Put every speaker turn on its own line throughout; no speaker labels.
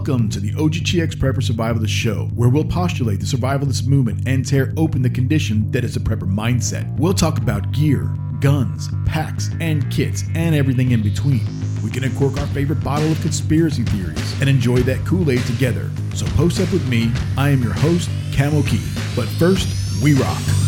Welcome to the OGTX Prepper Survivalist Show, where we'll postulate the survivalist movement and tear open the condition that is a prepper mindset. We'll talk about gear, guns, packs, and kits, and everything in between. We can uncork our favorite bottle of conspiracy theories and enjoy that Kool Aid together. So post up with me. I am your host, Camo Keith. But first, we rock.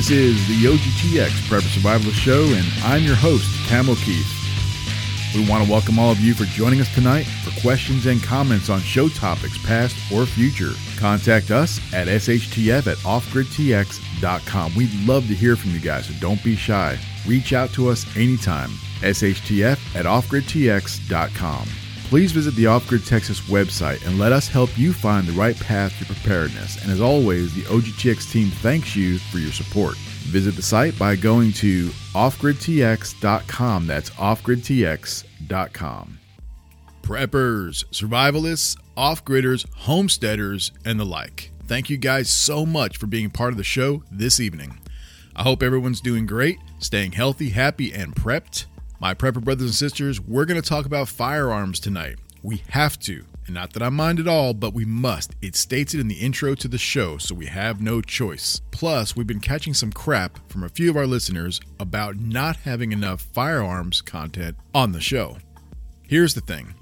This is the OGTX Prepper Survivalist Show, and I'm your host, Camo Keith. We want to welcome all of you for joining us tonight. For questions and comments on show topics, past or future, contact us at shtf at offgridtx.com. We'd love to hear from you guys, so don't be shy. Reach out to us anytime. shtf at offgridtx.com. Please visit the Off Grid Texas website and let us help you find the right path to preparedness. And as always, the OGTX team thanks you for your support. Visit the site by going to offgridtx.com. That's offgridtx.com. Preppers, survivalists, off gridders, homesteaders, and the like. Thank you guys so much for being part of the show this evening. I hope everyone's doing great, staying healthy, happy, and prepped. My prepper brothers and sisters, we're going to talk about firearms tonight. We have to. And not that I mind at all, but we must. It states it in the intro to the show, so we have no choice. Plus, we've been catching some crap from a few of our listeners about not having enough firearms content on the show. Here's the thing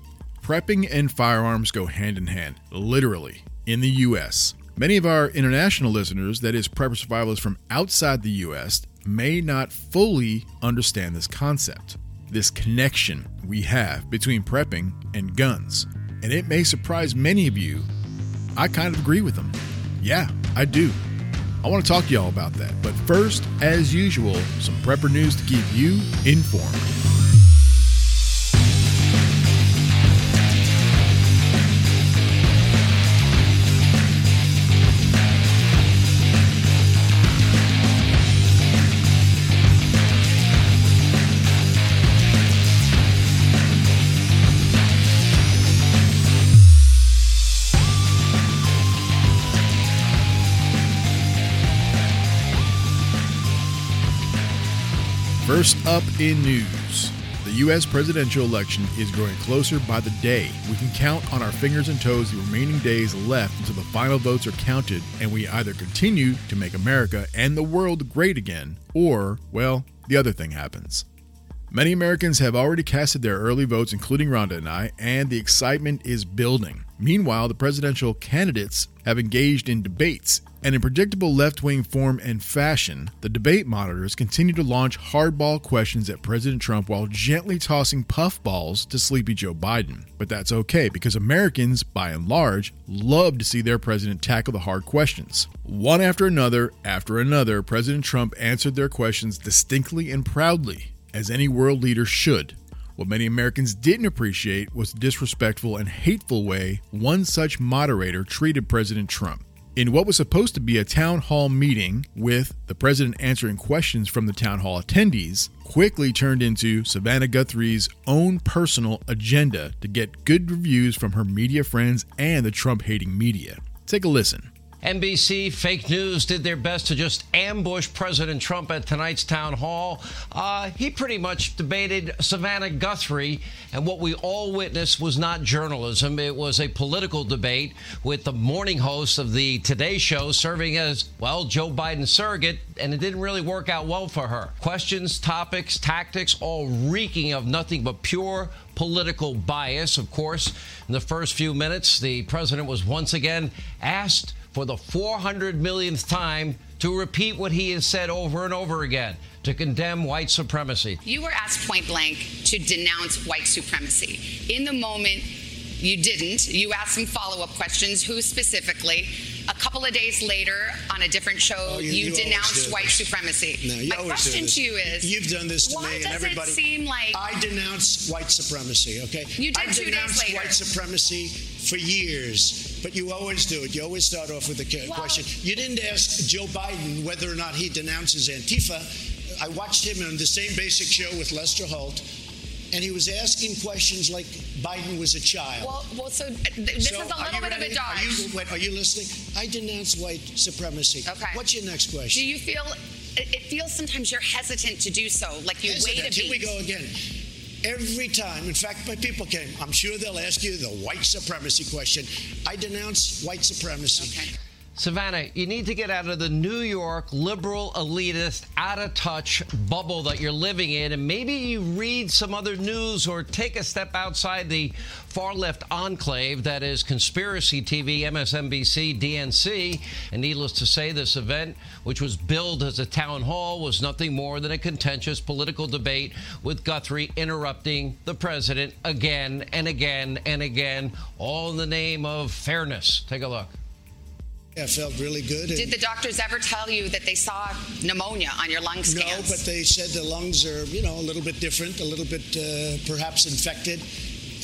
prepping and firearms go hand in hand, literally, in the US. Many of our international listeners, that is, prepper survivalists from outside the US, may not fully understand this concept this connection we have between prepping and guns. And it may surprise many of you. I kind of agree with them. Yeah, I do. I want to talk to y'all about that. But first, as usual, some prepper news to keep you informed. First up in news. The U.S. presidential election is growing closer by the day. We can count on our fingers and toes the remaining days left until the final votes are counted, and we either continue to make America and the world great again, or, well, the other thing happens. Many Americans have already casted their early votes, including Rhonda and I, and the excitement is building. Meanwhile, the presidential candidates have engaged in debates, and in predictable left wing form and fashion, the debate monitors continue to launch hardball questions at President Trump while gently tossing puffballs to sleepy Joe Biden. But that's okay because Americans, by and large, love to see their president tackle the hard questions. One after another, after another, President Trump answered their questions distinctly and proudly, as any world leader should. What many Americans didn't appreciate was the disrespectful and hateful way one such moderator treated President Trump. In what was supposed to be a town hall meeting with the president answering questions from the town hall attendees, quickly turned into Savannah Guthrie's own personal agenda to get good reviews from her media friends and the Trump hating media. Take a listen.
NBC fake news did their best to just ambush President Trump at tonight's town hall. Uh, he pretty much debated Savannah Guthrie, and what we all witnessed was not journalism. It was a political debate with the morning host of the Today Show serving as, well, Joe Biden's surrogate, and it didn't really work out well for her. Questions, topics, tactics, all reeking of nothing but pure political bias. Of course, in the first few minutes, the president was once again asked for the 400 millionth time to repeat what he has said over and over again to condemn white supremacy.
You were asked point blank to denounce white supremacy. In the moment, you didn't. You asked some follow up questions. Who specifically? A couple of days later, on a different show,
Oh, you-
you,
you
denounced white supremacy.
No, you
My question to you is
You've done this to
why
me and
does
everybody.
it seem like
I denounce white supremacy, okay?
You did
I
two days
denounced
later.
white supremacy for years. But you always do it. You always start off with a question. You didn't ask Joe Biden whether or not he denounces Antifa. I watched him on the same basic show with Lester Holt and he was asking questions like Biden was a child.
Well, well so uh, this so is a little bit ready? of a dodge.
Are you, wait, are you listening? I denounce white supremacy.
Okay.
What's your next question?
Do you feel? It feels sometimes you're hesitant to do so, like you
hesitant.
wait a beat.
Here we go again. Every time, in fact, my people came. I'm sure they'll ask you the white supremacy question. I denounce white supremacy.
Okay.
Savannah, you need to get out of the New York liberal, elitist, out of touch bubble that you're living in, and maybe you read some other news or take a step outside the far left enclave that is conspiracy TV, MSNBC, DNC. And needless to say, this event, which was billed as a town hall, was nothing more than a contentious political debate with Guthrie interrupting the president again and again and again, all in the name of fairness. Take a look.
I felt really good.
Did the doctors ever tell you that they saw pneumonia on your lung scans?
No, but they said the lungs are, you know, a little bit different, a little bit uh, perhaps infected,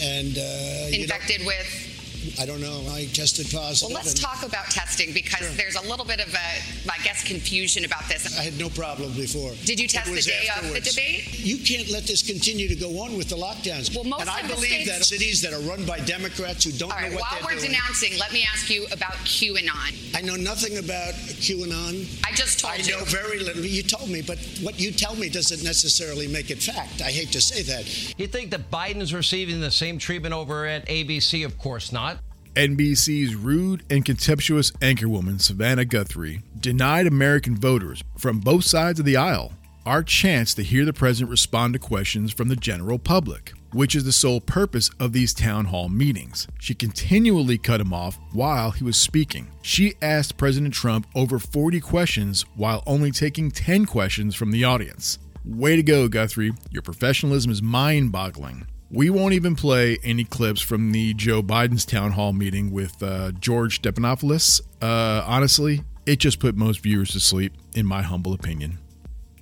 and
uh, infected
you know,
with
I don't know. I tested positive.
Well, let's talk about testing because sure. there's a little bit of a, I guess, confusion about this.
I had no problem before.
Did you test the day afterwards. of the debate?
You can't let this continue to go on with the lockdowns.
Well, most
and
I
believe
states...
that cities that are run by Democrats who don't
All right,
know what
while
they're
we're
doing.
denouncing, let me ask you about QAnon.
I know nothing about QAnon.
I just told
I
you.
I know very little. You told me, but what you tell me doesn't necessarily make it fact. I hate to say that.
You think that Biden's receiving the same treatment over at ABC? Of course not.
NBC's rude and contemptuous anchorwoman, Savannah Guthrie, denied American voters from both sides of the aisle our chance to hear the president respond to questions from the general public, which is the sole purpose of these town hall meetings. She continually cut him off while he was speaking. She asked President Trump over 40 questions while only taking 10 questions from the audience. Way to go, Guthrie. Your professionalism is mind boggling. We won't even play any clips from the Joe Biden's town hall meeting with uh, George Stephanopoulos. Uh, honestly, it just put most viewers to sleep, in my humble opinion.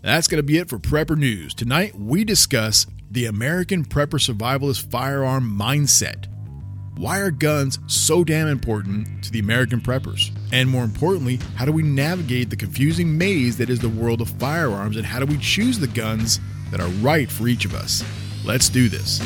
That's going to be it for Prepper News. Tonight, we discuss the American Prepper Survivalist firearm mindset. Why are guns so damn important to the American preppers? And more importantly, how do we navigate the confusing maze that is the world of firearms and how do we choose the guns that are right for each of us? Let's do this.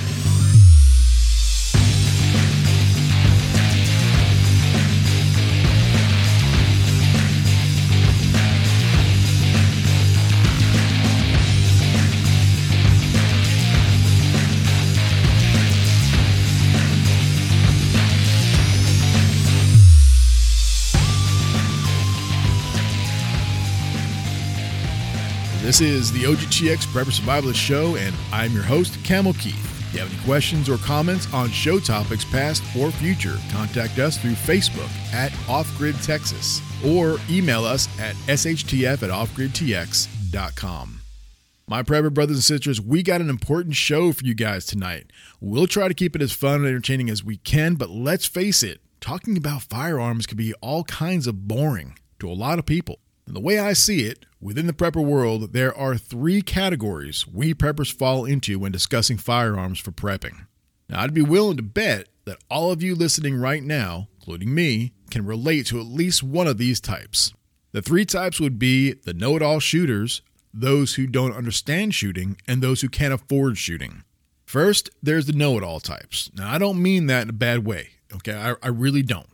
This is the OGTX Prepper Survivalist Show, and I'm your host, Camo Keith. If you have any questions or comments on show topics, past or future, contact us through Facebook at Off Grid Texas or email us at shtf at offgridtx.com. My prepper brothers and sisters, we got an important show for you guys tonight. We'll try to keep it as fun and entertaining as we can, but let's face it, talking about firearms can be all kinds of boring to a lot of people. And the way I see it, within the prepper world, there are three categories we preppers fall into when discussing firearms for prepping. Now, I'd be willing to bet that all of you listening right now, including me, can relate to at least one of these types. The three types would be the know it all shooters, those who don't understand shooting, and those who can't afford shooting. First, there's the know it all types. Now, I don't mean that in a bad way, okay? I, I really don't.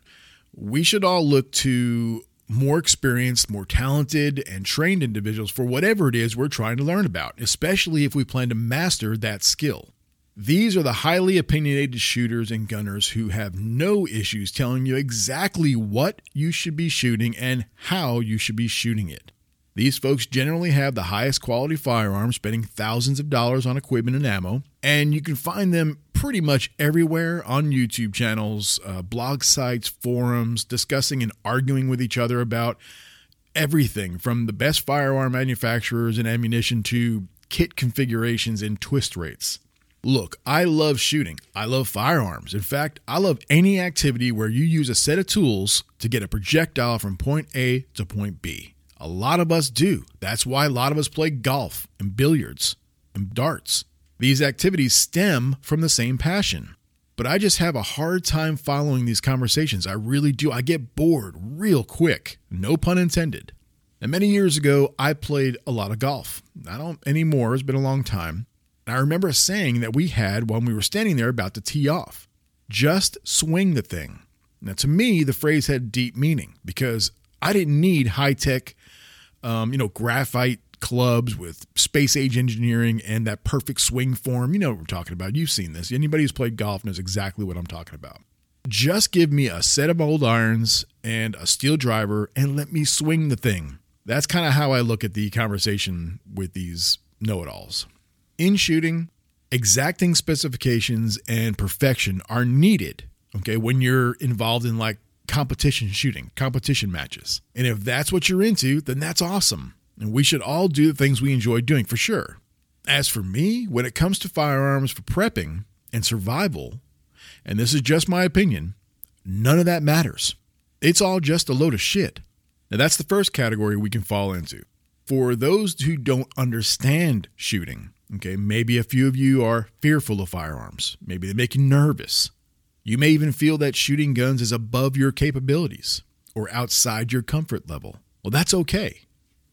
We should all look to more experienced, more talented, and trained individuals for whatever it is we're trying to learn about, especially if we plan to master that skill. These are the highly opinionated shooters and gunners who have no issues telling you exactly what you should be shooting and how you should be shooting it. These folks generally have the highest quality firearms, spending thousands of dollars on equipment and ammo, and you can find them pretty much everywhere on YouTube channels, uh, blog sites, forums, discussing and arguing with each other about everything from the best firearm manufacturers and ammunition to kit configurations and twist rates. Look, I love shooting. I love firearms. In fact, I love any activity where you use a set of tools to get a projectile from point A to point B. A lot of us do. That's why a lot of us play golf and billiards and darts. These activities stem from the same passion. but I just have a hard time following these conversations. I really do. I get bored real quick, no pun intended. And many years ago, I played a lot of golf. I don't anymore, it's been a long time. And I remember a saying that we had when we were standing there about to tee off just swing the thing. Now, to me, the phrase had deep meaning because I didn't need high tech, um, you know, graphite clubs with space age engineering and that perfect swing form. You know what we're talking about. You've seen this. Anybody who's played golf knows exactly what I'm talking about. Just give me a set of old irons and a steel driver and let me swing the thing. That's kind of how I look at the conversation with these know it alls. In shooting, exacting specifications and perfection are needed, okay, when you're involved in like competition shooting, competition matches. And if that's what you're into, then that's awesome. And we should all do the things we enjoy doing for sure. As for me, when it comes to firearms for prepping and survival, and this is just my opinion, none of that matters. It's all just a load of shit. Now, that's the first category we can fall into. For those who don't understand shooting, okay, maybe a few of you are fearful of firearms. Maybe they make you nervous. You may even feel that shooting guns is above your capabilities or outside your comfort level. Well, that's okay.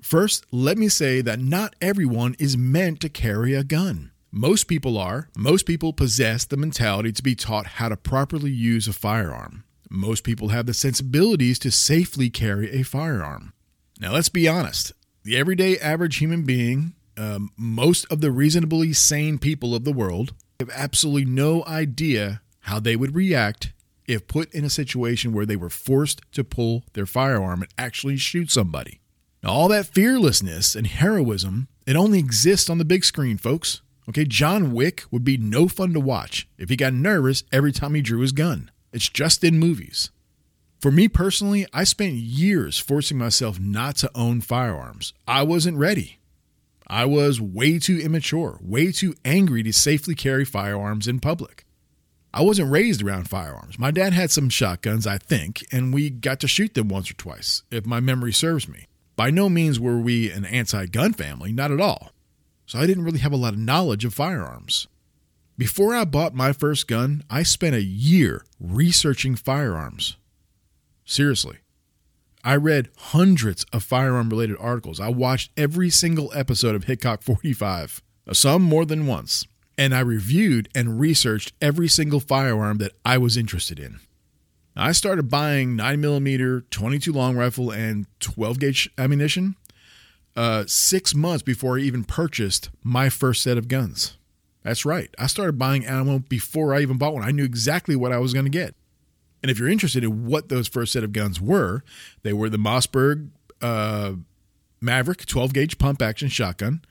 First, let me say that not everyone is meant to carry a gun. Most people are. Most people possess the mentality to be taught how to properly use a firearm. Most people have the sensibilities to safely carry a firearm. Now, let's be honest the everyday average human being, um, most of the reasonably sane people of the world, have absolutely no idea how they would react if put in a situation where they were forced to pull their firearm and actually shoot somebody. Now, all that fearlessness and heroism, it only exists on the big screen, folks. Okay, John Wick would be no fun to watch if he got nervous every time he drew his gun. It's just in movies. For me personally, I spent years forcing myself not to own firearms. I wasn't ready. I was way too immature, way too angry to safely carry firearms in public. I wasn't raised around firearms. My dad had some shotguns, I think, and we got to shoot them once or twice, if my memory serves me. By no means were we an anti gun family, not at all. So I didn't really have a lot of knowledge of firearms. Before I bought my first gun, I spent a year researching firearms. Seriously. I read hundreds of firearm related articles. I watched every single episode of Hickok 45, some more than once, and I reviewed and researched every single firearm that I was interested in. I started buying 9mm, 22 long rifle, and 12 gauge ammunition uh, six months before I even purchased my first set of guns. That's right. I started buying ammo before I even bought one. I knew exactly what I was going to get. And if you're interested in what those first set of guns were, they were the Mossberg uh, Maverick 12 gauge pump action shotgun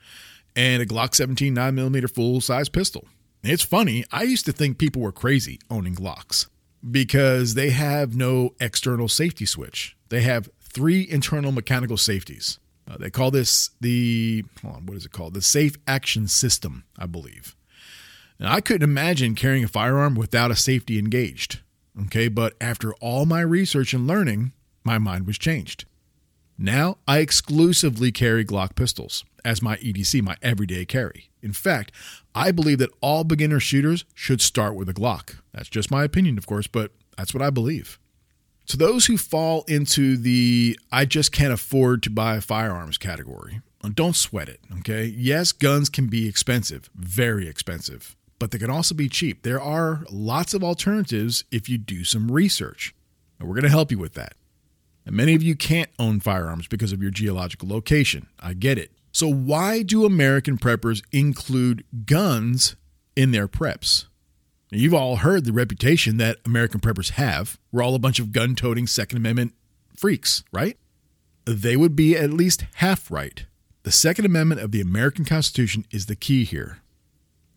and a Glock 17 9mm full size pistol. It's funny, I used to think people were crazy owning Glocks because they have no external safety switch. They have three internal mechanical safeties. Uh, they call this the, on, what is it called? The Safe Action System, I believe. Now, I couldn't imagine carrying a firearm without a safety engaged. Okay, but after all my research and learning, my mind was changed. Now I exclusively carry Glock pistols as my EDC, my everyday carry. In fact, I believe that all beginner shooters should start with a Glock. That's just my opinion, of course, but that's what I believe. To those who fall into the I just can't afford to buy firearms category, don't sweat it, okay? Yes, guns can be expensive, very expensive, but they can also be cheap. There are lots of alternatives if you do some research. And we're going to help you with that. And many of you can't own firearms because of your geological location. I get it. So, why do American preppers include guns in their preps? Now, you've all heard the reputation that American preppers have. We're all a bunch of gun toting Second Amendment freaks, right? They would be at least half right. The Second Amendment of the American Constitution is the key here.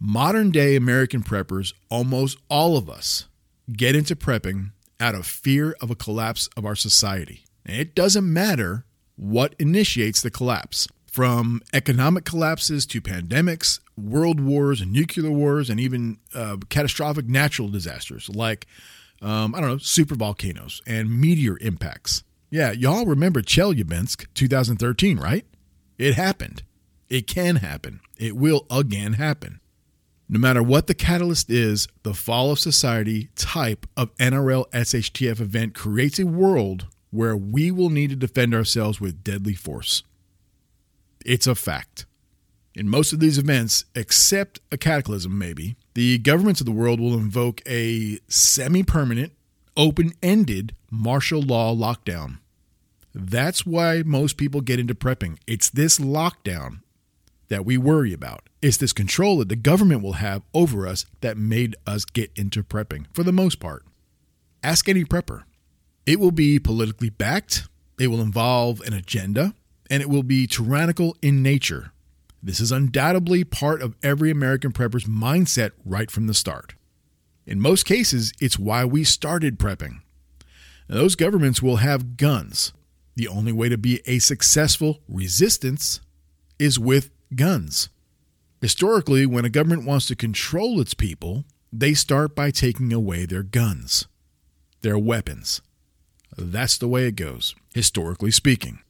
Modern day American preppers, almost all of us, get into prepping out of fear of a collapse of our society. It doesn't matter what initiates the collapse from economic collapses to pandemics, world wars, and nuclear wars, and even uh, catastrophic natural disasters like, um, I don't know, super volcanoes and meteor impacts. Yeah, y'all remember Chelyabinsk 2013, right? It happened. It can happen. It will again happen. No matter what the catalyst is, the fall of society type of NRL SHTF event creates a world where we will need to defend ourselves with deadly force. It's a fact. In most of these events, except a cataclysm, maybe, the governments of the world will invoke a semi permanent, open ended martial law lockdown. That's why most people get into prepping. It's this lockdown that we worry about. It's this control that the government will have over us that made us get into prepping for the most part. Ask any prepper. It will be politically backed, it will involve an agenda, and it will be tyrannical in nature. This is undoubtedly part of every American prepper's mindset right from the start. In most cases, it's why we started prepping. Now, those governments will have guns. The only way to be a successful resistance is with guns. Historically, when a government wants to control its people, they start by taking away their guns, their weapons. That's the way it goes, historically speaking.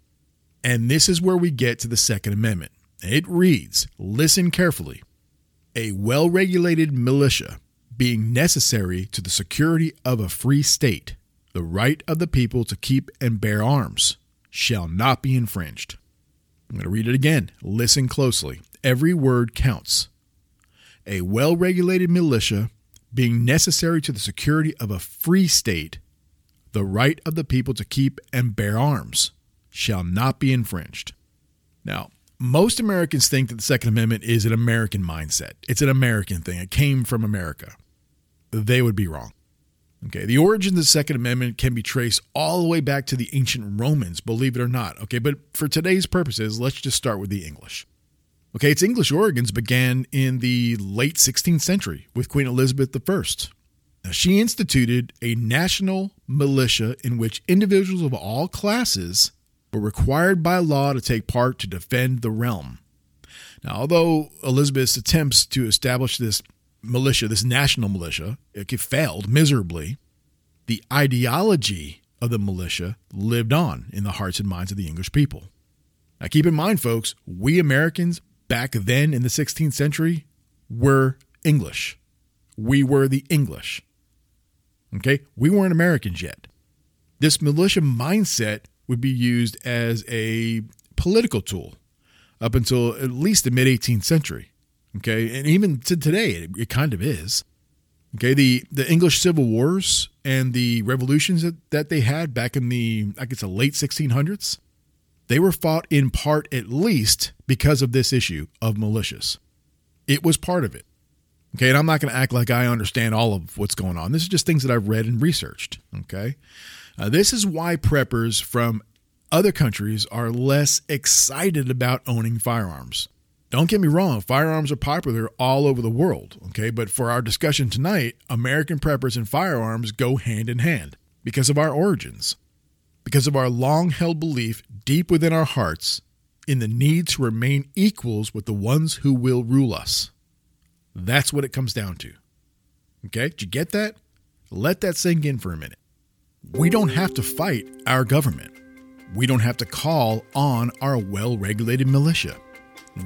And this is where we get to the Second Amendment. It reads listen carefully. A well regulated militia being necessary to the security of a free state, the right of the people to keep and bear arms shall not be infringed. I'm going to read it again. Listen closely. Every word counts. A well regulated militia being necessary to the security of a free state, the right of the people to keep and bear arms shall not be infringed. Now, most Americans think that the Second Amendment is an American mindset. It's an American thing. It came from America. They would be wrong. Okay, the origin of the Second Amendment can be traced all the way back to the ancient Romans, believe it or not. Okay, but for today's purposes, let's just start with the English. Okay, its English origins began in the late 16th century with Queen Elizabeth I. Now, she instituted a national militia in which individuals of all classes were required by law to take part to defend the realm. Now, although Elizabeth's attempts to establish this militia, this national militia, it failed miserably. The ideology of the militia lived on in the hearts and minds of the English people. Now, keep in mind, folks, we Americans back then in the 16th century were English. We were the English. Okay? We weren't Americans yet. This militia mindset would be used as a political tool up until at least the mid 18th century. Okay, and even to today, it, it kind of is. Okay, the the English Civil Wars and the revolutions that, that they had back in the I guess the late 1600s, they were fought in part at least because of this issue of militias. It was part of it. Okay, and I'm not going to act like I understand all of what's going on. This is just things that I've read and researched. Okay, uh, this is why preppers from other countries are less excited about owning firearms. Don't get me wrong, firearms are popular all over the world, okay? But for our discussion tonight, American preppers and firearms go hand in hand because of our origins, because of our long held belief deep within our hearts in the need to remain equals with the ones who will rule us. That's what it comes down to. Okay? Did you get that? Let that sink in for a minute. We don't have to fight our government. We don't have to call on our well regulated militia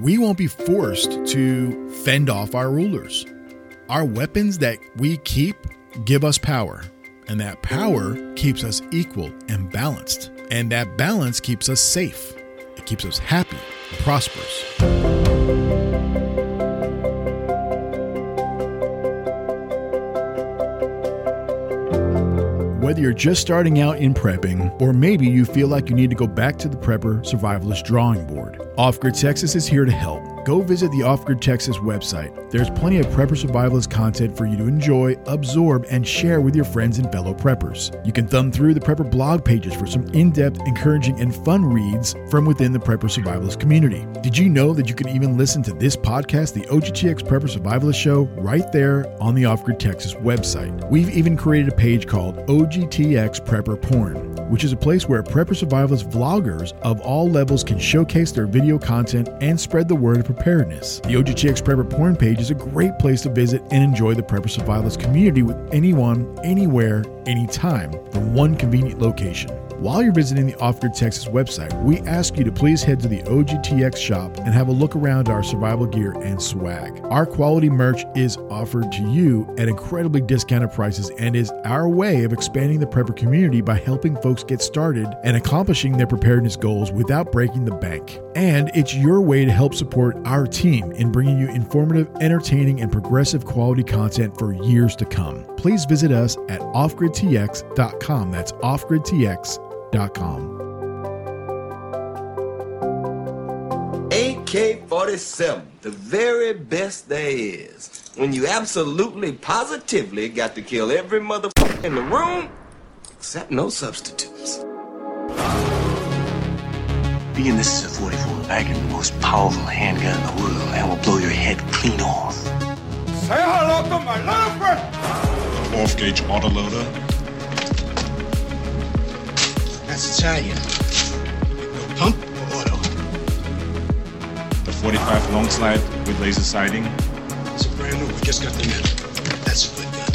we won't be forced to fend off our rulers. Our weapons that we keep give us power, and that power keeps us equal and balanced. And that balance keeps us safe. It keeps us happy and prosperous. Whether you're just starting out in prepping, or maybe you feel like you need to go back to the prepper survivalist drawing board, Off Grid Texas is here to help go visit the Off Grid Texas website. There's plenty of prepper survivalist content for you to enjoy, absorb, and share with your friends and fellow preppers. You can thumb through the prepper blog pages for some in depth, encouraging, and fun reads from within the prepper survivalist community. Did you know that you can even listen to this podcast, the OGTX Prepper Survivalist Show, right there on the Off Grid Texas website? We've even created a page called OGTX Prepper Porn, which is a place where prepper survivalist vloggers of all levels can showcase their video content and spread the word of preparedness. The OGTX Prepper Porn page is a great place to visit and enjoy the Prepper Survivalist community with anyone, anywhere, anytime from one convenient location. While you're visiting the Off Grid Texas website, we ask you to please head to the OGTX shop and have a look around our survival gear and swag. Our quality merch is offered to you at incredibly discounted prices and is our way of expanding the prepper community by helping folks get started and accomplishing their preparedness goals without breaking the bank. And it's your way to help support our team in bringing you informative, entertaining, and progressive quality content for years to come. Please visit us at offgridtx.com. That's offgridtx.com.
AK 47, the very best there is. When you absolutely, positively got to kill every motherfucker in the room, except no substitutes.
Being this is a 44, packing the most powerful handgun in the world and will blow your head clean off.
Say hello to my little friend!
Off gauge autoloader.
That's Italian. No pump or auto.
The 45 long slide with laser sighting.
It's a brand new. We just got them in. That's a good gun.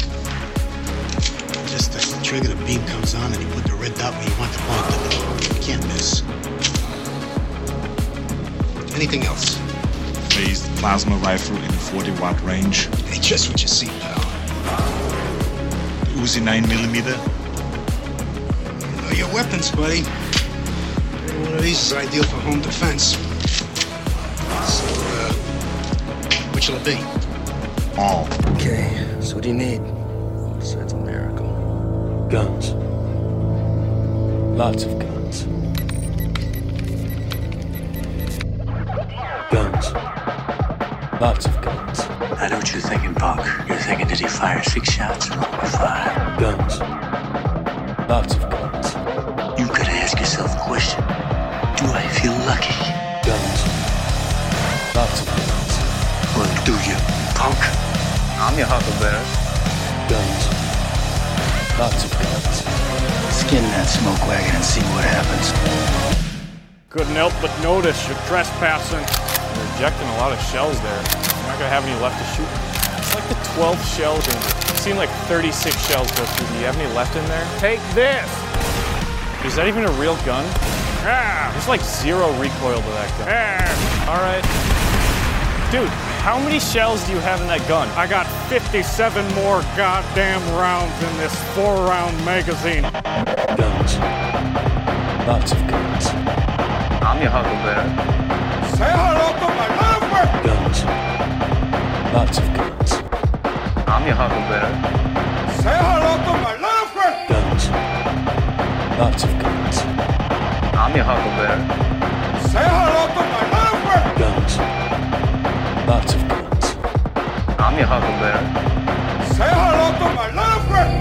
Just as the trigger, the beam comes on, and you put the red dot where you want the bullet to go. You can't miss. Anything else?
Phased plasma rifle in a 40 watt range.
Hey, just what you see, pal.
Uzi 9 millimeter.
You know your weapons, buddy. One of these is ideal for home defense. So, uh, which will it be?
All.
Okay, so what do you need? Besides a miracle.
Guns. Lots of guns. Guns. Lots of guns.
I know what you're thinking, Buck. You're thinking, did he fire six shots or only five?
Guns. Lots of guns.
Do I feel lucky?
Guns. Lots of guns.
Well, do you, punk?
I'm your huckleberry.
Guns. Lots of guns.
Skin that smoke wagon and see what happens.
Couldn't help but notice you're trespassing. You're ejecting a lot of shells there. You're not gonna have any left to shoot. It's like the 12th shell chamber. I've seen like 36 shells go through. Do you have any left in there? Take this! Is that even a real gun? Ah, there's like zero recoil to that gun. Ah. All right. Dude, how many shells do you have in that gun? I got 57 more goddamn rounds in this four round magazine.
Guns. Lots of guns.
I'm your huckleberry.
Say hello to my little friend!
Guns. Lots of guns.
I'm your huckleberry.
Say hello to my little friend!
Guns. Lots of guns.
I'm your huckleberry.
Say hello to my little friend!
Guns. Lots of guns.
I'm your huckleberry.
Say hello to my little friend!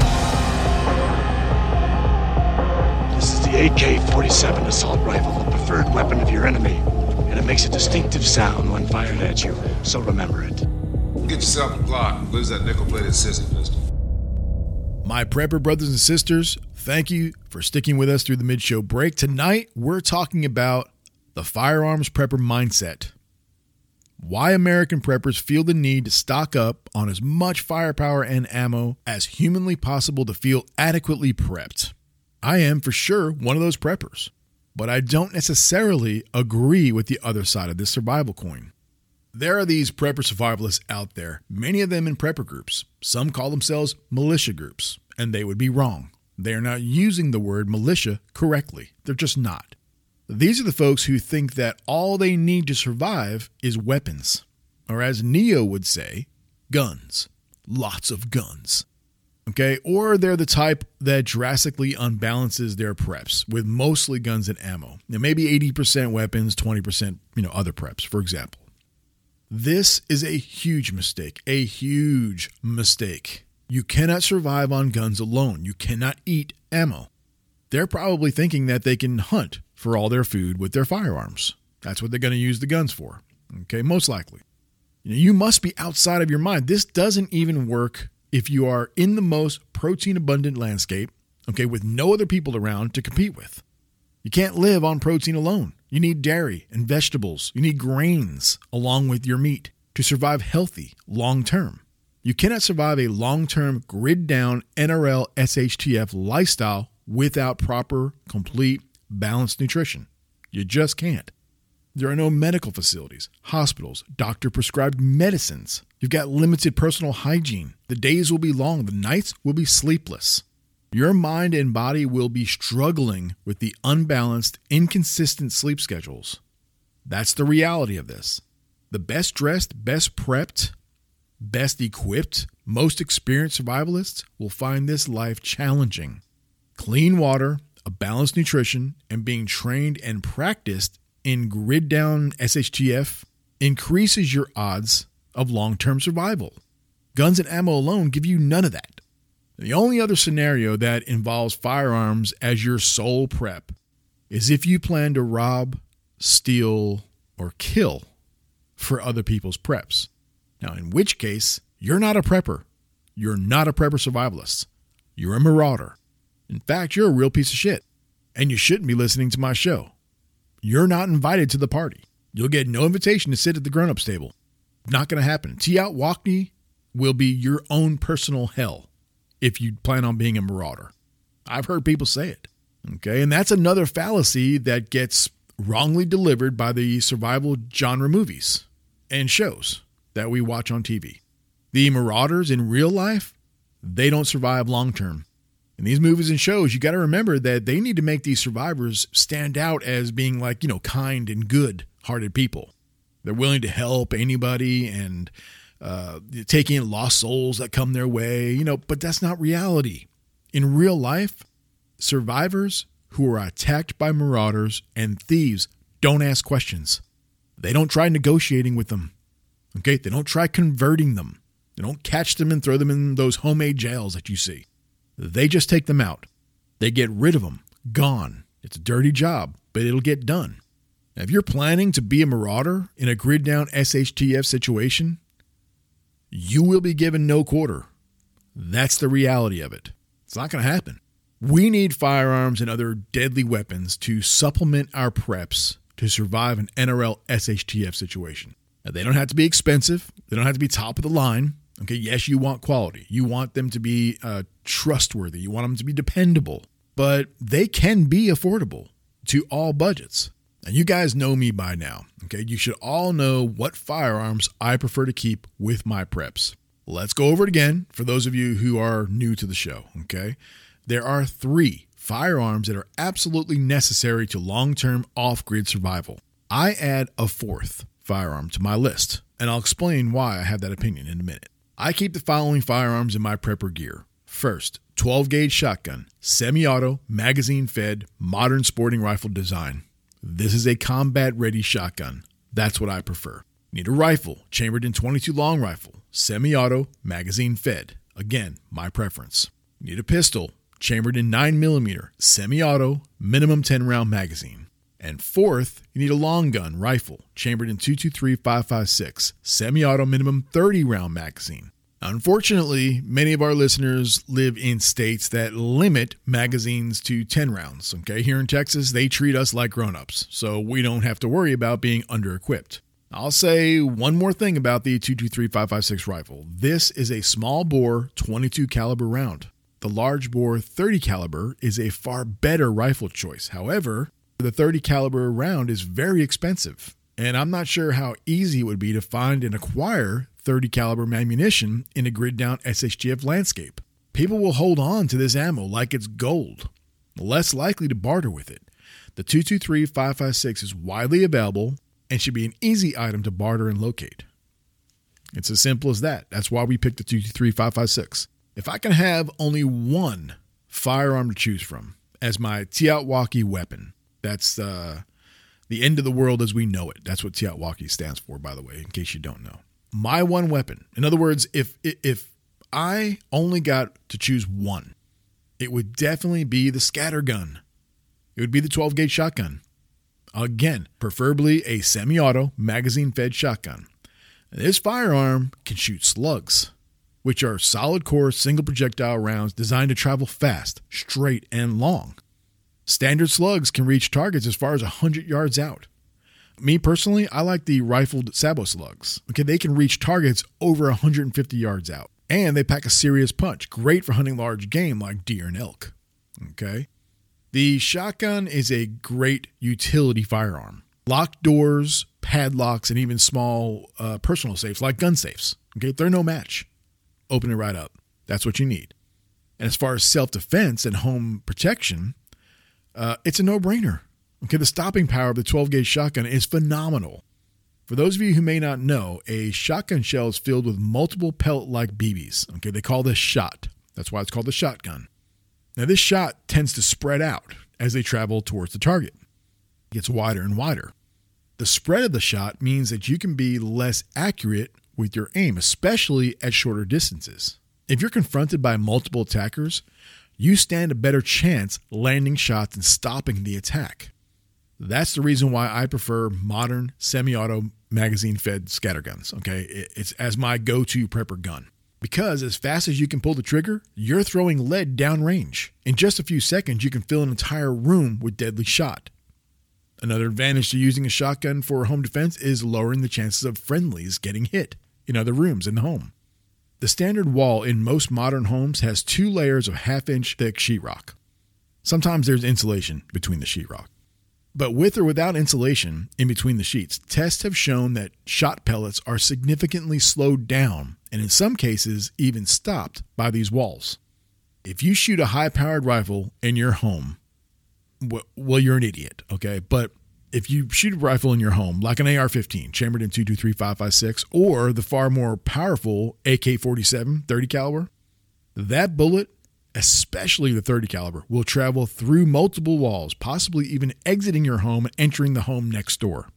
This is the AK-47 assault rifle, the preferred weapon of your enemy, and it makes a distinctive sound when fired at you. So remember it.
Get yourself a Glock. And lose that nickel-plated sissy pistol.
My prepper brothers and sisters, thank you for sticking with us through the mid show break. Tonight, we're talking about the firearms prepper mindset. Why American preppers feel the need to stock up on as much firepower and ammo as humanly possible to feel adequately prepped. I am for sure one of those preppers, but I don't necessarily agree with the other side of this survival coin. There are these prepper survivalists out there, many of them in prepper groups. Some call themselves militia groups, and they would be wrong. They are not using the word militia correctly. They're just not. These are the folks who think that all they need to survive is weapons, or as Neo would say, guns. Lots of guns. Okay, or they're the type that drastically unbalances their preps with mostly guns and ammo. Now, maybe 80% weapons, 20%, you know, other preps, for example. This is a huge mistake, a huge mistake. You cannot survive on guns alone. You cannot eat ammo. They're probably thinking that they can hunt for all their food with their firearms. That's what they're going to use the guns for. Okay, most likely. You, know, you must be outside of your mind. This doesn't even work if you are in the most protein abundant landscape, okay, with no other people around to compete with. You can't live on protein alone. You need dairy and vegetables. You need grains along with your meat to survive healthy long term. You cannot survive a long term grid down NRL SHTF lifestyle without proper, complete, balanced nutrition. You just can't. There are no medical facilities, hospitals, doctor prescribed medicines. You've got limited personal hygiene. The days will be long, the nights will be sleepless. Your mind and body will be struggling with the unbalanced, inconsistent sleep schedules. That's the reality of this. The best dressed, best prepped, best equipped, most experienced survivalists will find this life challenging. Clean water, a balanced nutrition, and being trained and practiced in grid down SHTF increases your odds of long term survival. Guns and ammo alone give you none of that. The only other scenario that involves firearms as your sole prep is if you plan to rob, steal, or kill for other people's preps. Now, in which case, you're not a prepper. You're not a prepper survivalist. You're a marauder. In fact, you're a real piece of shit. And you shouldn't be listening to my show. You're not invited to the party. You'll get no invitation to sit at the grown ups table. Not going to happen. TEOTWalkie will be your own personal hell if you plan on being a marauder. I've heard people say it. Okay. And that's another fallacy that gets wrongly delivered by the survival genre movies and shows that we watch on TV. The marauders in real life, they don't survive long term. In these movies and shows, you got to remember that they need to make these survivors stand out as being like, you know, kind and good hearted people. They're willing to help anybody and uh, taking in lost souls that come their way, you know, but that's not reality. In real life, survivors who are attacked by marauders and thieves don't ask questions. They don't try negotiating with them. Okay? They don't try converting them. They don't catch them and throw them in those homemade jails that you see. They just take them out. They get rid of them. Gone. It's a dirty job, but it'll get done. Now, if you're planning to be a marauder in a grid down SHTF situation, you will be given no quarter. That's the reality of it. It's not going to happen. We need firearms and other deadly weapons to supplement our preps to survive an NRL SHTF situation. Now, they don't have to be expensive, they don't have to be top of the line. Okay, yes, you want quality. You want them to be uh, trustworthy. You want them to be dependable, but they can be affordable to all budgets. And you guys know me by now. Okay, you should all know what firearms I prefer to keep with my preps. Let's go over it again for those of you who are new to the show. Okay, there are three firearms that are absolutely necessary to long term off grid survival. I add a fourth firearm to my list, and I'll explain why I have that opinion in a minute. I keep the following firearms in my prepper gear. First, 12 gauge shotgun, semi auto, magazine fed, modern sporting rifle design. This is a combat ready shotgun. That's what I prefer. Need a rifle, chambered in 22 long rifle, semi auto, magazine fed. Again, my preference. Need a pistol, chambered in 9mm, semi auto, minimum 10 round magazine. And fourth, you need a long gun rifle, chambered in 223 556, semi auto, minimum 30 round magazine. Unfortunately, many of our listeners live in states that limit magazines to 10 rounds. Okay, here in Texas, they treat us like grown-ups, so we don't have to worry about being under-equipped. I'll say one more thing about the 223-556 rifle. This is a small bore 22 caliber round. The large bore 30 caliber is a far better rifle choice. However, the 30 caliber round is very expensive, and I'm not sure how easy it would be to find and acquire 30 caliber ammunition in a grid down SHTF landscape. People will hold on to this ammo like it's gold, less likely to barter with it. The 223 556 is widely available and should be an easy item to barter and locate. It's as simple as that. That's why we picked the 223 556. If I can have only one firearm to choose from as my TEOTWalkie weapon, that's uh, the end of the world as we know it. That's what TEOTWalkie stands for, by the way, in case you don't know my one weapon. In other words, if if I only got to choose one, it would definitely be the scatter gun. It would be the 12 gauge shotgun. Again, preferably a semi auto magazine fed shotgun. This firearm can shoot slugs, which are solid core single projectile rounds designed to travel fast, straight, and long. Standard slugs can reach targets as far as 100 yards out. Me personally, I like the rifled sabot slugs. Okay, they can reach targets over 150 yards out. And they pack a serious punch, great for hunting large game like deer and elk. Okay. The shotgun is a great utility firearm. Locked doors, padlocks, and even small uh, personal safes like gun safes. Okay, they're no match. Open it right up. That's what you need. And as far as self defense and home protection, uh, it's a no brainer. Okay, the stopping power of the 12 gauge shotgun is phenomenal. For those of you who may not know, a shotgun shell is filled with multiple pellet like BBs. Okay, they call this shot. That's why it's called the shotgun. Now, this shot tends to spread out as they travel towards the target, it gets wider and wider. The spread of the shot means that you can be less accurate with your aim, especially at shorter distances. If you're confronted by multiple attackers, you stand a better chance landing shots and stopping the attack. That's the reason why I prefer modern semi-auto magazine-fed scatterguns. Okay, it's as my go-to prepper gun because as fast as you can pull the trigger, you're throwing lead downrange. In just a few seconds, you can fill an entire room with deadly shot. Another advantage to using a shotgun for home defense is lowering the chances of friendlies getting hit in other rooms in the home. The standard wall in most modern homes has two layers of half inch thick sheetrock. Sometimes there's insulation between the sheetrock. But with or without insulation in between the sheets, tests have shown that shot pellets are significantly slowed down and in some cases even stopped by these walls. If you shoot a high powered rifle in your home, well, you're an idiot, okay? But if you shoot a rifle in your home, like an AR 15, chambered in 223.556, or the far more powerful AK 47 30 caliber, that bullet especially the 30 caliber, will travel through multiple walls, possibly even exiting your home and entering the home next door.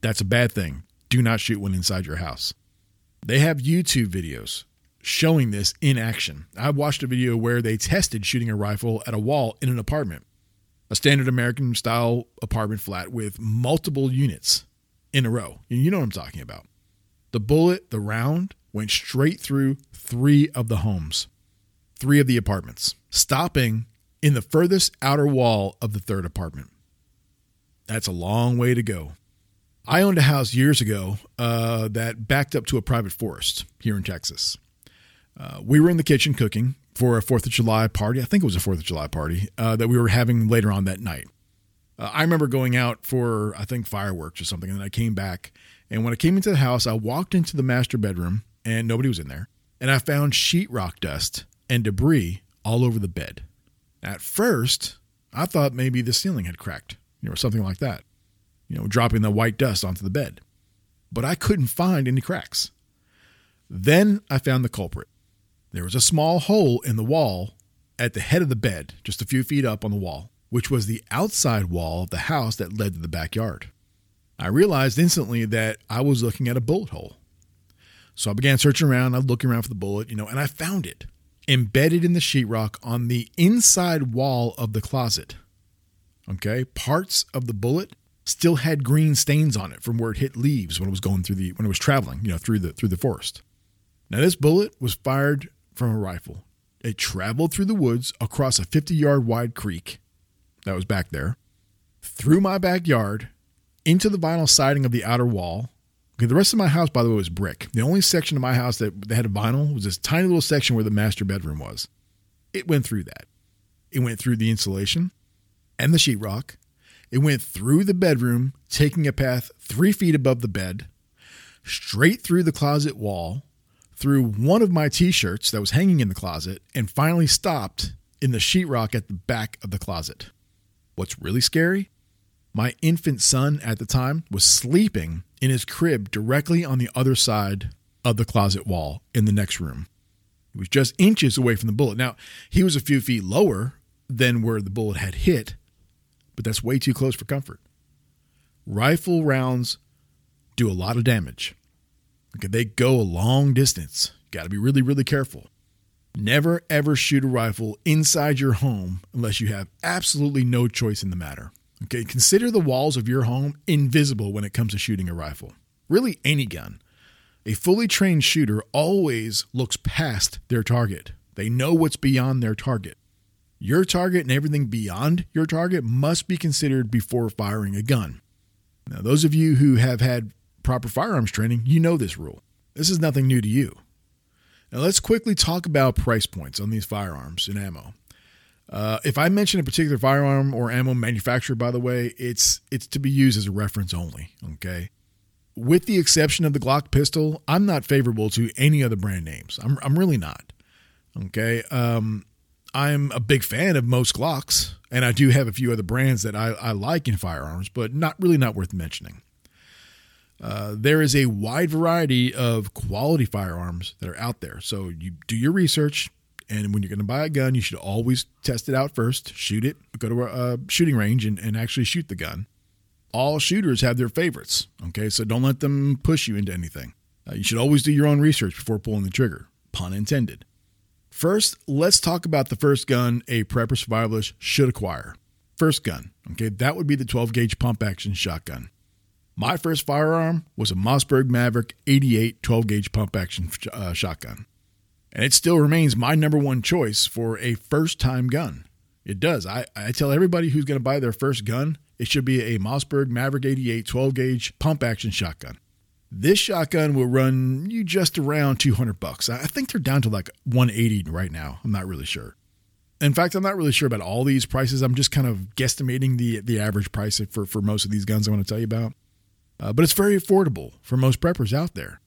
That's a bad thing. Do not shoot one inside your house. They have YouTube videos showing this in action. I watched a video where they tested shooting a rifle at a wall in an apartment, a standard American style apartment flat with multiple units in a row. You know what I'm talking about. The bullet, the round, went straight through three of the homes three of the apartments, stopping in the furthest outer wall of the third apartment. That's a long way to go. I owned a house years ago uh, that backed up to a private forest here in Texas. Uh, we were in the kitchen cooking for a Fourth of July party. I think it was a Fourth of July party uh, that we were having later on that night. Uh, I remember going out for, I think, fireworks or something, and then I came back. And when I came into the house, I walked into the master bedroom, and nobody was in there. And I found sheetrock dust and debris all over the bed. At first, I thought maybe the ceiling had cracked, you know, or something like that, you know, dropping the white dust onto the bed. But I couldn't find any cracks. Then I found the culprit. There was a small hole in the wall at the head of the bed, just a few feet up on the wall, which was the outside wall of the house that led to the backyard. I realized instantly that I was looking at a bullet hole. So I began searching around, I was looking around for the bullet, you know, and I found it embedded in the sheetrock on the inside wall of the closet. Okay, parts of the bullet still had green stains on it from where it hit leaves when it was going through the when it was traveling, you know, through the through the forest. Now this bullet was fired from a rifle. It traveled through the woods across a 50-yard wide creek that was back there, through my backyard, into the vinyl siding of the outer wall, Okay, the rest of my house, by the way, was brick. The only section of my house that, that had vinyl was this tiny little section where the master bedroom was. It went through that. It went through the insulation and the sheetrock. It went through the bedroom, taking a path three feet above the bed, straight through the closet wall, through one of my t shirts that was hanging in the closet, and finally stopped in the sheetrock at the back of the closet. What's really scary? My infant son at the time was sleeping in his crib directly on the other side of the closet wall in the next room. He was just inches away from the bullet. Now, he was a few feet lower than where the bullet had hit, but that's way too close for comfort. Rifle rounds do a lot of damage. They go a long distance. Got to be really, really careful. Never ever shoot a rifle inside your home unless you have absolutely no choice in the matter. Okay, consider the walls of your home invisible when it comes to shooting a rifle. Really, any gun. A fully trained shooter always looks past their target. They know what's beyond their target. Your target and everything beyond your target must be considered before firing a gun. Now, those of you who have had proper firearms training, you know this rule. This is nothing new to you. Now, let's quickly talk about price points on these firearms and ammo. Uh, if I mention a particular firearm or ammo manufacturer, by the way, it's it's to be used as a reference only. Okay. With the exception of the Glock pistol, I'm not favorable to any other brand names. I'm I'm really not. Okay. Um, I'm a big fan of most Glocks, and I do have a few other brands that I, I like in firearms, but not really not worth mentioning. Uh, there is a wide variety of quality firearms that are out there. So you do your research, and when you're going to buy a gun, you should always test it out first, shoot it, go to a, shooting range, and, and actually shoot the gun. All shooters have their favorites. Okay, so don't let them push you into anything. Uh, you should always do your own research before pulling the trigger. Pun intended. First, let's talk about the first gun a prepper survivalist should acquire. First gun, okay, that would be the 12 gauge pump action shotgun. My first firearm was a Mossberg Maverick 88 12 gauge pump action uh, shotgun. And it still remains my number one choice for a first time gun. It does. I, I tell everybody who's going to buy their first gun, it should be a Mossberg Maverick 88 12 gauge pump action shotgun. This shotgun will run you just around 200 bucks. I think they're down to like 180 right now. I'm not really sure. In fact, I'm not really sure about all these prices. I'm just kind of guesstimating the the average price for for most of these guns I want to tell you about. Uh, but it's very affordable for most preppers out there.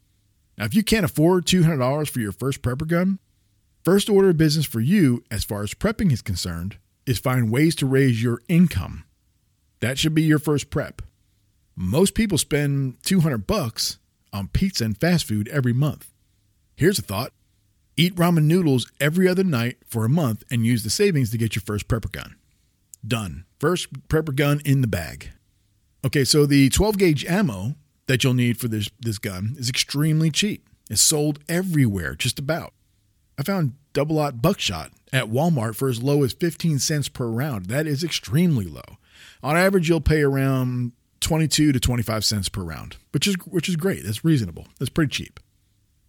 Now, if you can't afford $200 for your first prepper gun, first order of business for you, as far as prepping is concerned, is find ways to raise your income. That should be your first prep. Most people spend 200 bucks on pizza and fast food every month. Here's a thought. Eat ramen noodles every other night for a month and use the savings to get your first prepper gun. Done. First prepper gun in the bag. Okay, so the 12 gauge ammo that you'll need for this, this gun is extremely cheap. It's sold everywhere, just about. I found double aught buckshot at Walmart for as low as 15 cents per round. That is extremely low. On average, you'll pay around 22 to 25 cents per round, which is which is great. That's reasonable. That's pretty cheap.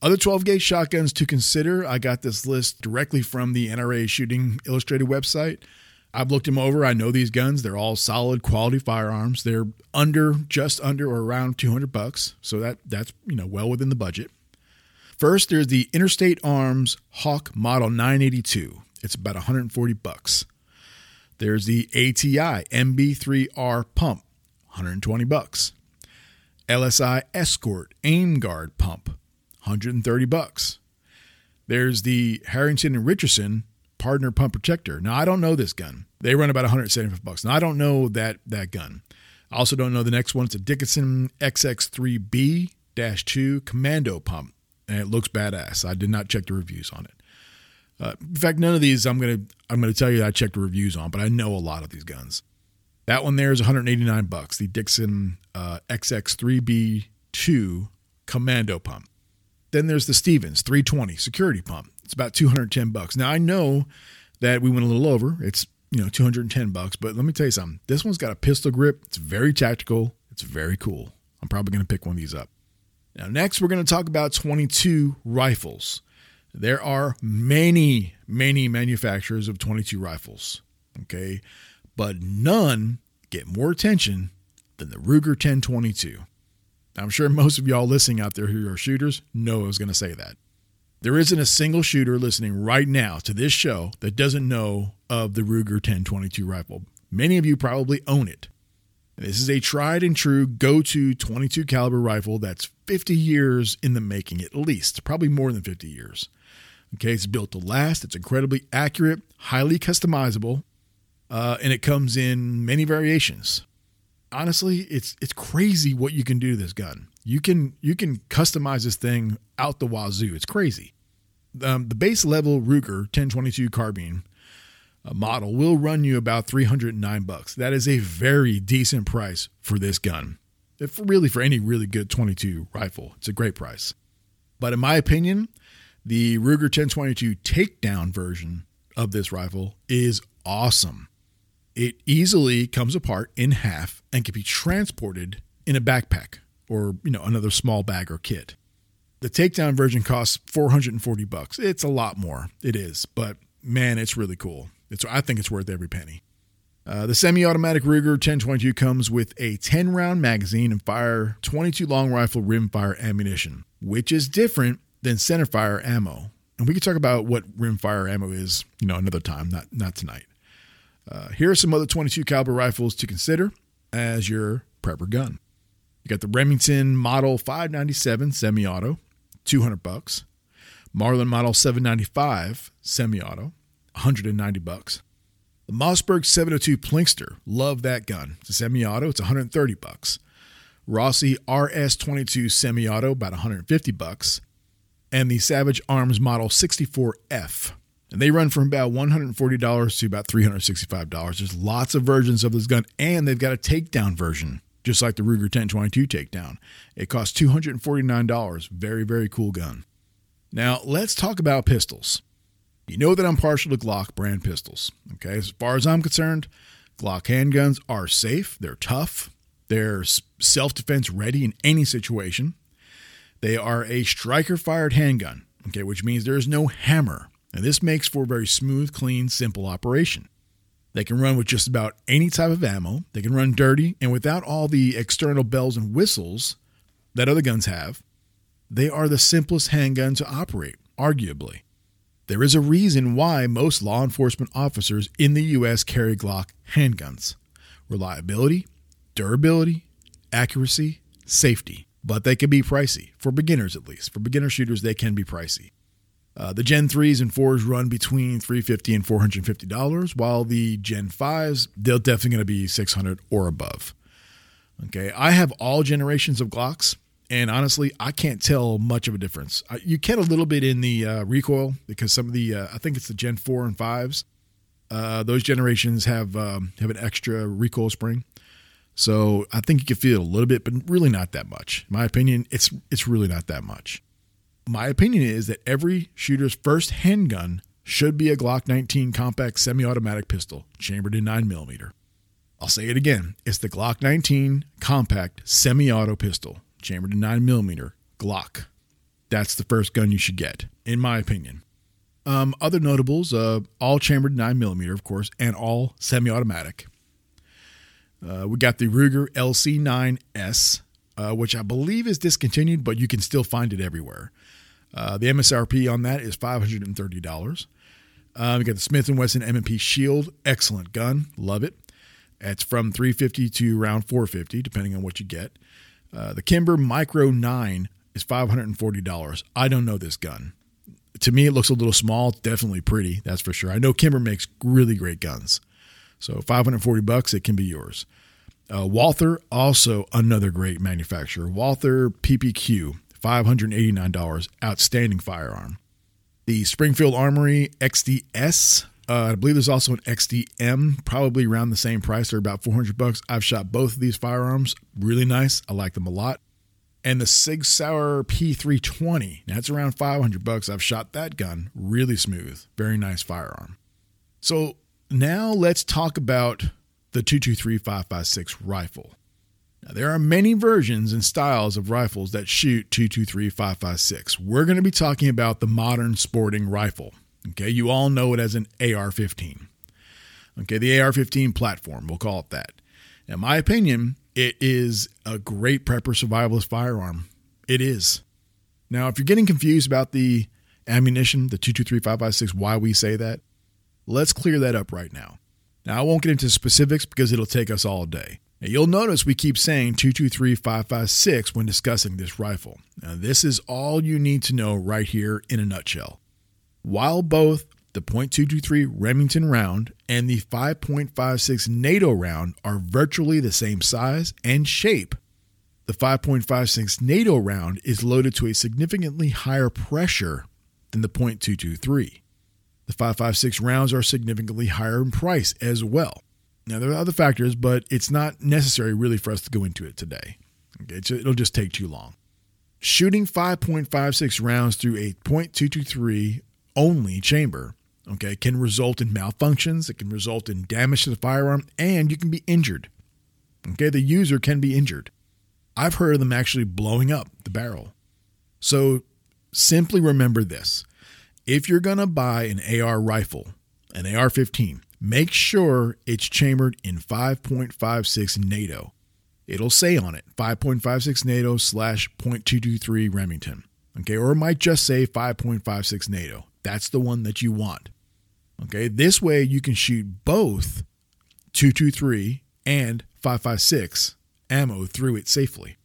Other 12 gauge shotguns to consider. I got this list directly from the NRA Shooting Illustrated website. I've looked them over. I know these guns. They're all solid quality firearms. They're under just under or around 200 bucks. So that that's, you know, well within the budget. First, there's the Interstate Arms Hawk Model 982. It's about 140 bucks. There's the ATI MB3R pump, 120 bucks. LSI Escort Aim Guard pump, 130 bucks. There's the Harrington and Richardson partner pump protector. Now I don't know this gun. They run about 175 bucks. Now I don't know that that gun. I also don't know the next one. It's a Dickinson XX3B-2 Commando pump, and it looks badass. I did not check the reviews on it. Uh, in fact, none of these I'm gonna I'm gonna tell you I checked the reviews on, but I know a lot of these guns. That one there is 189 bucks. The Dixon uh, XX3B2 Commando pump. Then there's the Stevens 320 security pump. It's about 210 bucks. Now I know that we went a little over. It's, you know, 210 bucks, but let me tell you something. This one's got a pistol grip. It's very tactical. It's very cool. I'm probably going to pick one of these up. Now, next, we're going to talk about 22 rifles. There are many, many manufacturers of 22 rifles, okay? But none get more attention than the Ruger 1022. I'm sure most of y'all listening out there who are shooters know I was going to say that. There isn't a single shooter listening right now to this show that doesn't know of the Ruger 1022 rifle. Many of you probably own it. This is a tried and true go-to 22 caliber rifle that's 50 years in the making at least, probably more than 50 years. Okay, it's built to last. It's incredibly accurate, highly customizable, uh, and it comes in many variations. Honestly, it's it's crazy what you can do to this gun. You can you can customize this thing out the wazoo. It's crazy. Um, the base level Ruger 1022 carbine uh, model will run you about 309 bucks. That is a very decent price for this gun. If really for any really good 22 rifle, it's a great price. But in my opinion, the Ruger 1022 takedown version of this rifle is awesome. It easily comes apart in half and can be transported in a backpack or, you know, another small bag or kit. The takedown version costs 440 bucks. It's a lot more. It is, but man, it's really cool. It's I think it's worth every penny. Uh, the semi-automatic Ruger 1022 comes with a 10-round magazine and fire 22 long rifle rimfire ammunition, which is different than centerfire ammo. And we could talk about what rimfire ammo is, you know, another time, not not tonight. Uh, here are some other 22 caliber rifles to consider as your prepper gun. You got the Remington Model 597 semi-auto, 200 bucks. Marlin Model 795 semi-auto, 190 bucks. The Mossberg 702 Plinkster, love that gun. It's a semi-auto, it's 130 bucks. Rossi RS22 semi-auto, about 150 bucks. And the Savage Arms Model 64F. And they run from about $140 to about $365. There's lots of versions of this gun, and they've got a takedown version, just like the Ruger 1022 takedown. It costs $249. Very, very cool gun. Now, let's talk about pistols. You know that I'm partial to Glock brand pistols. Okay, as far as I'm concerned, Glock handguns are safe, they're tough, they're self defense ready in any situation. They are a striker fired handgun, okay, which means there is no hammer. And this makes for a very smooth, clean, simple operation. They can run with just about any type of ammo. They can run dirty and without all the external bells and whistles that other guns have. They are the simplest handgun to operate, arguably. There is a reason why most law enforcement officers in the U.S. carry Glock handguns reliability, durability, accuracy, safety. But they can be pricey, for beginners at least. For beginner shooters, they can be pricey. Uh, the Gen 3s and 4s run between 350 and $450, while the Gen 5s, they're definitely going to be 600 or above. Okay, I have all generations of Glocks, and honestly, I can't tell much of a difference. You can a little bit in the uh, recoil because some of the, uh, I think it's the Gen 4 and 5s, uh, those generations have um, have an extra recoil spring. So I think you can feel it a little bit, but really not that much. In my opinion, it's it's really not that much. My opinion is that every shooter's first handgun should be a Glock 19 compact semi-automatic pistol, chambered in 9mm. I'll say it again. It's the Glock 19 compact semi-auto pistol, chambered in 9mm, Glock. That's the first gun you should get, in my opinion. Um, other notables, uh, all chambered 9mm, of course, and all semi-automatic. Uh, we got the Ruger LC9S, uh, which I believe is discontinued, but you can still find it everywhere. Uh, the MSRP on that is $530. Um, we got the Smith & Wesson M&P Shield, excellent gun, love it. It's from 350 to around 450, depending on what you get. Uh, the Kimber Micro 9 is $540. I don't know this gun. To me, it looks a little small. Definitely pretty, that's for sure. I know Kimber makes really great guns. So 540 bucks, it can be yours. Uh, Walther, also another great manufacturer. Walther PPQ, $589, outstanding firearm. The Springfield Armory XDS, uh, I believe there's also an XDM, probably around the same price. They're about 400 bucks. I've shot both of these firearms, really nice. I like them a lot. And the Sig Sauer P320, Now, that's around 500 bucks. I've shot that gun, really smooth, very nice firearm. So now let's talk about the 223-556 rifle. Now, there are many versions and styles of rifles that shoot 223-556. We're going to be talking about the modern sporting rifle. Okay, you all know it as an AR-15. Okay, the AR-15 platform, we'll call it that. In my opinion, it is a great prepper survivalist firearm. It is. Now, if you're getting confused about the ammunition, the 223-556, why we say that, let's clear that up right now. Now, I won't get into specifics because it'll take us all day. Now, you'll notice we keep saying 223-556 when discussing this rifle. Now, this is all you need to know right here in a nutshell. While both the .223 Remington round and the 5.56 NATO round are virtually the same size and shape, the 5.56 NATO round is loaded to a significantly higher pressure than the .223. The 556 rounds are significantly higher in price as well. Now, there are other factors, but it's not necessary really for us to go into it today. Okay, it'll just take too long. Shooting 5.56 rounds through a .223 only chamber, okay, can result in malfunctions, it can result in damage to the firearm, and you can be injured. Okay, the user can be injured. I've heard of them actually blowing up the barrel. So simply remember this. If you're going to buy an AR rifle, an AR 15, make sure it's chambered in 5.56 NATO. It'll say on it 5.56 NATO slash .223 Remington. Okay, or it might just say 5.56 NATO. That's the one that you want. Okay, this way you can shoot both 223, and 556 ammo through it safely.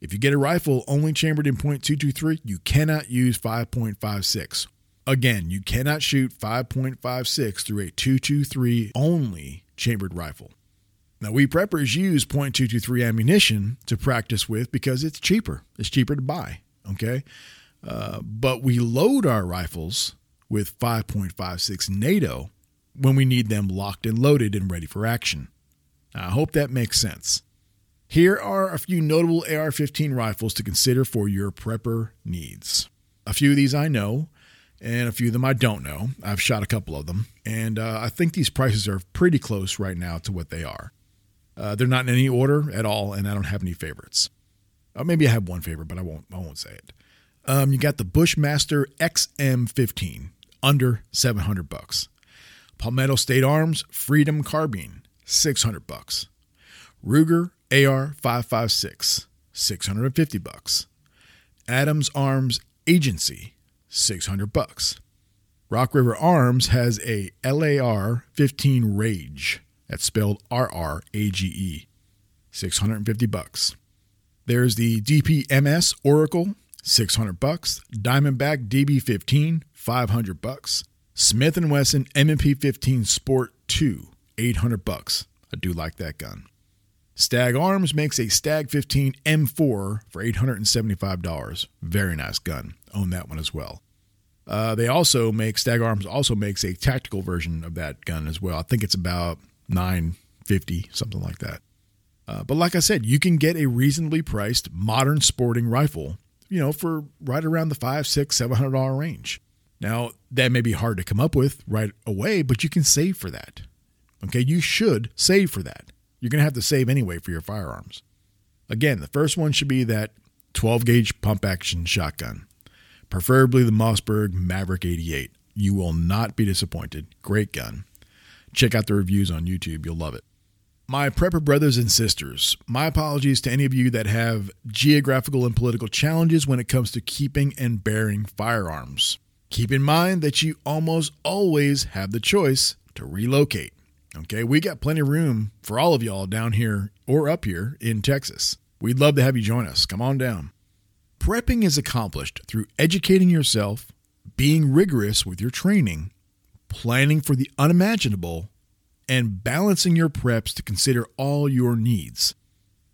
If you get a rifle only chambered in .223, you cannot use 5.56. Again, you cannot shoot 5.56 through a 223 only chambered rifle. Now, we preppers use .223 ammunition to practice with because it's cheaper. It's cheaper to buy, okay? Uh, but we load our rifles with 5.56 NATO when we need them locked and loaded and ready for action. Now, I hope that makes sense. Here are a few notable AR 15 rifles to consider for your prepper needs. A few of these I know, and a few of them I don't know. I've shot a couple of them, and uh, I think these prices are pretty close right now to what they are. Uh, they're not in any order at all, and I don't have any favorites. Uh, maybe I have one favorite, but I won't. I won't say it. Um, you got the Bushmaster XM15 under 700 bucks. Palmetto State Arms Freedom Carbine 600 bucks. Ruger AR556 650 bucks. Adams Arms Agency 600 bucks. Rock River Arms has a LAR 15 Rage. That's spelled R R A G E. 650 bucks. There's the DPMS Oracle 600 bucks. Diamondback DB15 500 bucks. Smith & Wesson M&P 15 Sport 2 800 bucks. I do like that gun. Stag Arms makes a Stag 15 M4 for $875. Very nice gun. Own that one as well. Uh, they also make Stag Arms also makes a tactical version of that gun as well. I think it's about 950 something like that. Uh, but like I said, you can get a reasonably priced modern sporting rifle, you know, for right around the five, six, seven hundred dollar range. Now that may be hard to come up with right away, but you can save for that. Okay, you should save for that. You're going to have to save anyway for your firearms. Again, the first one should be that 12 gauge pump action shotgun, preferably the Mossberg Maverick 88. You will not be disappointed. Great gun. Check out the reviews on YouTube, you'll love it. My prepper brothers and sisters, my apologies to any of you that have geographical and political challenges when it comes to keeping and bearing firearms. Keep in mind that you almost always have the choice to relocate. Okay, we got plenty of room for all of y'all down here or up here in Texas. We'd love to have you join us. Come on down. Prepping is accomplished through educating yourself, being rigorous with your training, planning for the unimaginable, and balancing your preps to consider all your needs.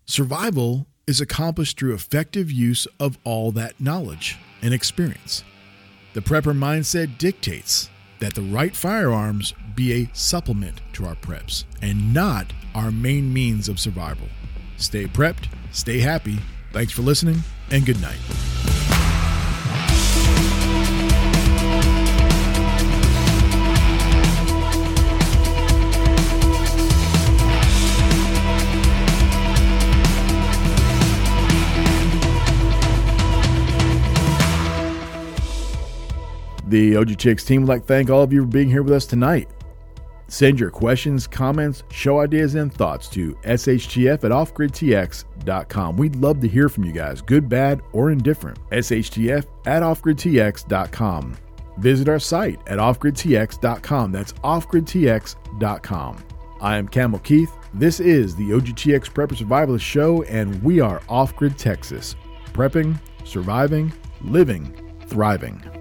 Survival is accomplished through effective use of all that knowledge and experience. The prepper mindset dictates that the right firearms be a supplement to our preps and not our main means of survival. Stay prepped, stay happy. Thanks for listening, and good night. The OGTX team would like to thank all of you for being here with us tonight. Send your questions, comments, show ideas, and thoughts to shtf at offgridtx.com. We'd love to hear from you guys, good, bad, or indifferent. shtf at offgridtx.com. Visit our site at offgridtx.com. That's offgridtx.com. I am Camo Keith. This is the OGTX Prepper Survivalist Show, and we are Off Grid Texas. Prepping, surviving, living, thriving.